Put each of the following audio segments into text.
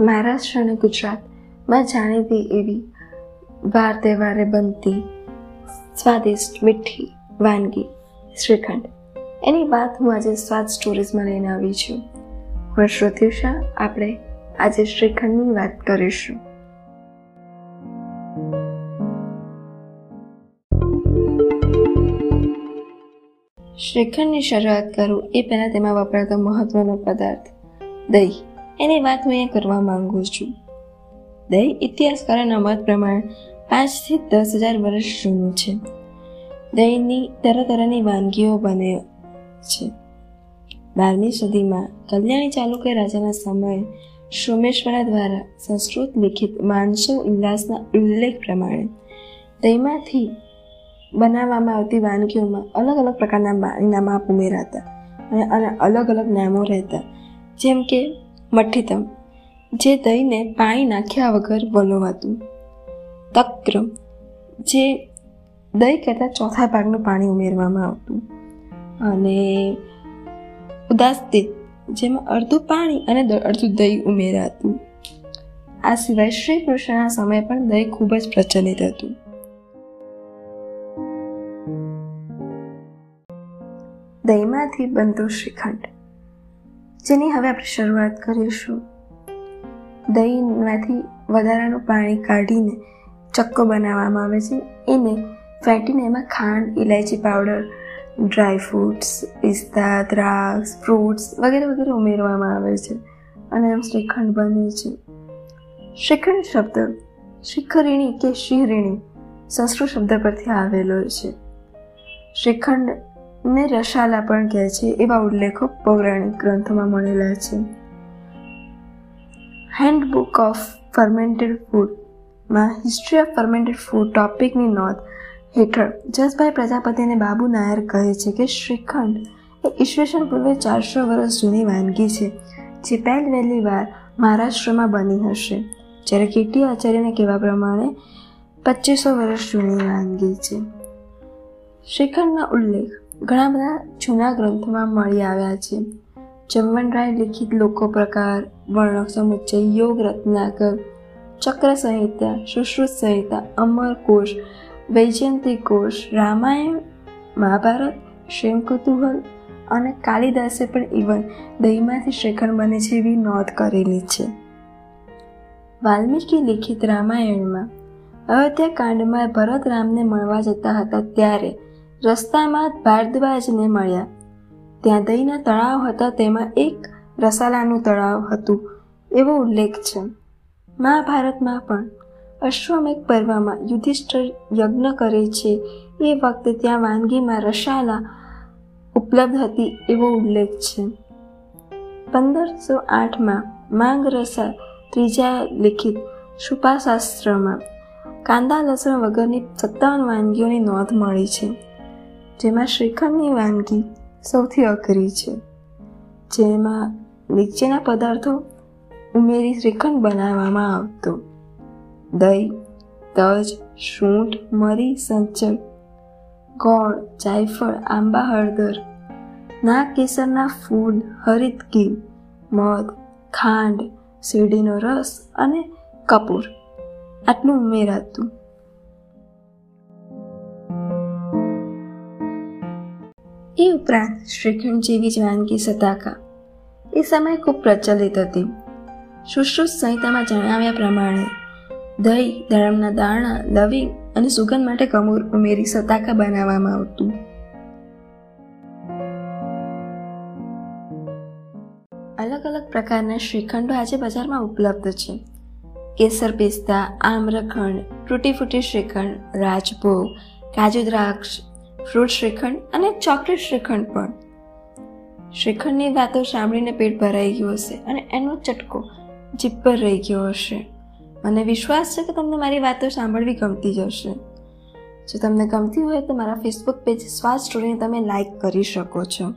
મહારાષ્ટ્ર અને ગુજરાતમાં જાણીતી એવી વાર તહેવારે બનતી સ્વાદિષ્ટ મીઠી વાનગી શ્રીખંડ. એની વાત હું આજે સ્વાદ સ્ટોરીઝમાં લઈને આવી છું. હું શ્રુતિશા આપણે આજે શ્રીખંડની વાત કરીશું. શ્રીખંડની શરૂઆત કરું એ પહેલાં તેમાં વપરાતો મહત્વનો પદાર્થ દહીં. એની વાત હું અહીંયા કરવા માંગુ છું. દહીં ઇતિહાસકારોના મત પ્રમાણે પાંચથી દસ હજાર વર્ષ જૂનું છે. દહીંની તરહ તરહની વાનગીઓ બને છે. બારમી સદીમાં કલ્યાણી ચાલુક્ય રાજાના સમયે સોમેશ્વરા દ્વારા સંસ્કૃત લિખિત માનસો ઉલ્લાસના ઉલ્લેખ પ્રમાણે તેમાંથી બનાવવામાં આવતી વાનગીઓમાં અલગ અલગ પ્રકારના પાણીના માપ ઉમેરાતા અને અલગ અલગ નામો રહેતા. જેમ કે મઠ્ઠીતમ જે દહીંને પાણી નાખ્યા વગર વલોવાતું તક્ર, જે દહીં કરતાં ચોથા ભાગનું પાણી ઉમેરવામાં આવતું. અને ઉદાસ્તિત જેમાં અડધું પાણી અને અડધું દહીં ઉમેરાતું. આ સિવાય શ્રી કૃષ્ણના સમયે પણ દહીં ખૂબ જ પ્રચલિત હતું. દહીંમાંથી બનતું શ્રીખંડ. જેની હવે આપણે શરૂઆત કરીશું. દહીંમાંથી વધારાનું પાણી કાઢીને ચક્કો બનાવવામાં આવે છે. એને ફેટીને એમાં ખાંડ ઇલાયચી પાવડર, ડ્રાય ફ્રૂટ્સ, પિસ્તા, દ્રાક્ષ, ફ્રૂટ્સ વગેરે વગેરે ઉમેરવામાં આવે છે અને એમ શ્રીખંડ બને છે. શ્રીખંડ શબ્દ શિખરીણી કે શિહરીણી સંસ્કૃત શબ્દ પરથી આવેલો છે. શ્રીખંડ ને રસાલા પણ કહે છે, એવા ઉલ્લેખો પૌરાણિક ગ્રંથોમાં મળેલા છે. હેન્ડબુક ઓફ ફર્મેન્ટેડ ફૂડમાં હિસ્ટ્રી ઓફ ફર્મેન્ટેડ ફૂડ ટોપિકની નોંધ હેઠળ જસભાઈ પ્રજાપતિ અને બાબુ નાયર કહે છે કે શ્રીખંડ એ ઈસવીસન પૂર્વે ચારસો વર્ષ જૂની વાનગી છે, જે પહેલ વહેલી વાર મહારાષ્ટ્રમાં બની હશે. જ્યારે કીટી આચાર્યને કહેવા પ્રમાણે પચીસો વર્ષ જૂની વાનગી છે. શ્રીખંડના ઉલ્લેખ ઘણા બધા જૂના ગ્રંથોમાં મળી આવ્યા છે. જમવનરાય લિખિત લોકો પ્રકાર વર્ણક સમુચ્ચય યોગ, રત્નાકર, ચક્ર સંહિતા, સુશ્રુત સંહિતા, અમર કોષ, વૈજયંતી કોશ રામાયણ, મહાભારત, શેમકુતુહલ અને કાલિદાસે પણ ઇવન દહીંમાંથી શ્રીખંડ બને છે એવી નોંધ કરેલી છે. વાલ્મીકી લિખિત રામાયણમાં અયોધ્યા કાંડમાં ભરત રામને મળવા જતા હતા ત્યારે રસ્તામાં ભારદ્વાજને મળ્યા. ત્યાં દહીંના તળાવ હતા, તેમાં એક રસાલાનું તળાવ હતું, એવો ઉલ્લેખ છે. મહાભારતમાં પણ અશ્વમેઘ પર્વમાં યુધિષ્ઠર યજ્ઞ કરે છે, એ વખતે ત્યાં વાનગીમાં રસાલા ઉપલબ્ધ હતી, એવો ઉલ્લેખ છે. પંદરસો આઠમાં માંગ રસા ત્રીજા લિખિત શુપાશાસ્ત્રમાં કાંદા લસણ વગરની સત્તાવન વાનગીઓની નોંધ મળી છે. જેમાં શ્રીખંડની વાનગી સૌથી અઘરી છે, જેમાં નીચેના પદાર્થો ઉમેરી શ્રીખંડ બનાવવામાં આવતો. દહીં, તજ, સૂંઠ, મરી સંચર ગોળ, જાયફળ, આંબા, હળદર, ના કેસરના ફૂલ હરિત ઘી, મધ, ખાંડ, શેરડીનો રસ અને કપૂર. આટલું ઉમેરાતું. એ ઉપરાંત શ્રીખંડ જેવી જ વાનગી સતાકા એ સમયે ખૂબ પ્રચલિત હતી. સુશ્રુત સંહિતામાં જણાવ્યા પ્રમાણે દહીં દાડમના દાણા લવિંગ અને સુગંધ માટે કમૂર ઉમેરી સતાકા બનાવવામાં આવતું. અલગ અલગ પ્રકારના શ્રીખંડો આજે બજારમાં ઉપલબ્ધ છે. કેસર પિસ્તા, આમ્રખંડ, તૂટી ફૂટી શ્રીખંડ, રાજભોગ, કાજુ દ્રાક્ષ ફ્રૂટ શ્રીખંડ અને ચોકલેટ શ્રીખંડ પણ. શ્રીખંડની વાતો સાંભળીને પેટ ભરાઈ ગયું હશે અને એનો ચટકો જીભ પર રહી ગયો હશે. મને વિશ્વાસ છે કે તમને મારી વાતો સાંભળવી ગમતી જ હશે. જો તમને ગમતી હોય તો મારા ફેસબુક પેજ સ્વાદ સ્ટોરીને તમે લાઈક કરી શકો છો.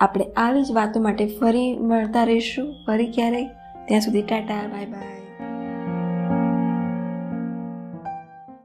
આપણે આવી જ વાતો માટે ફરી મળતા રહીશું. ફરી ક્યારેય. ત્યાં સુધી ટાટા બાય બાય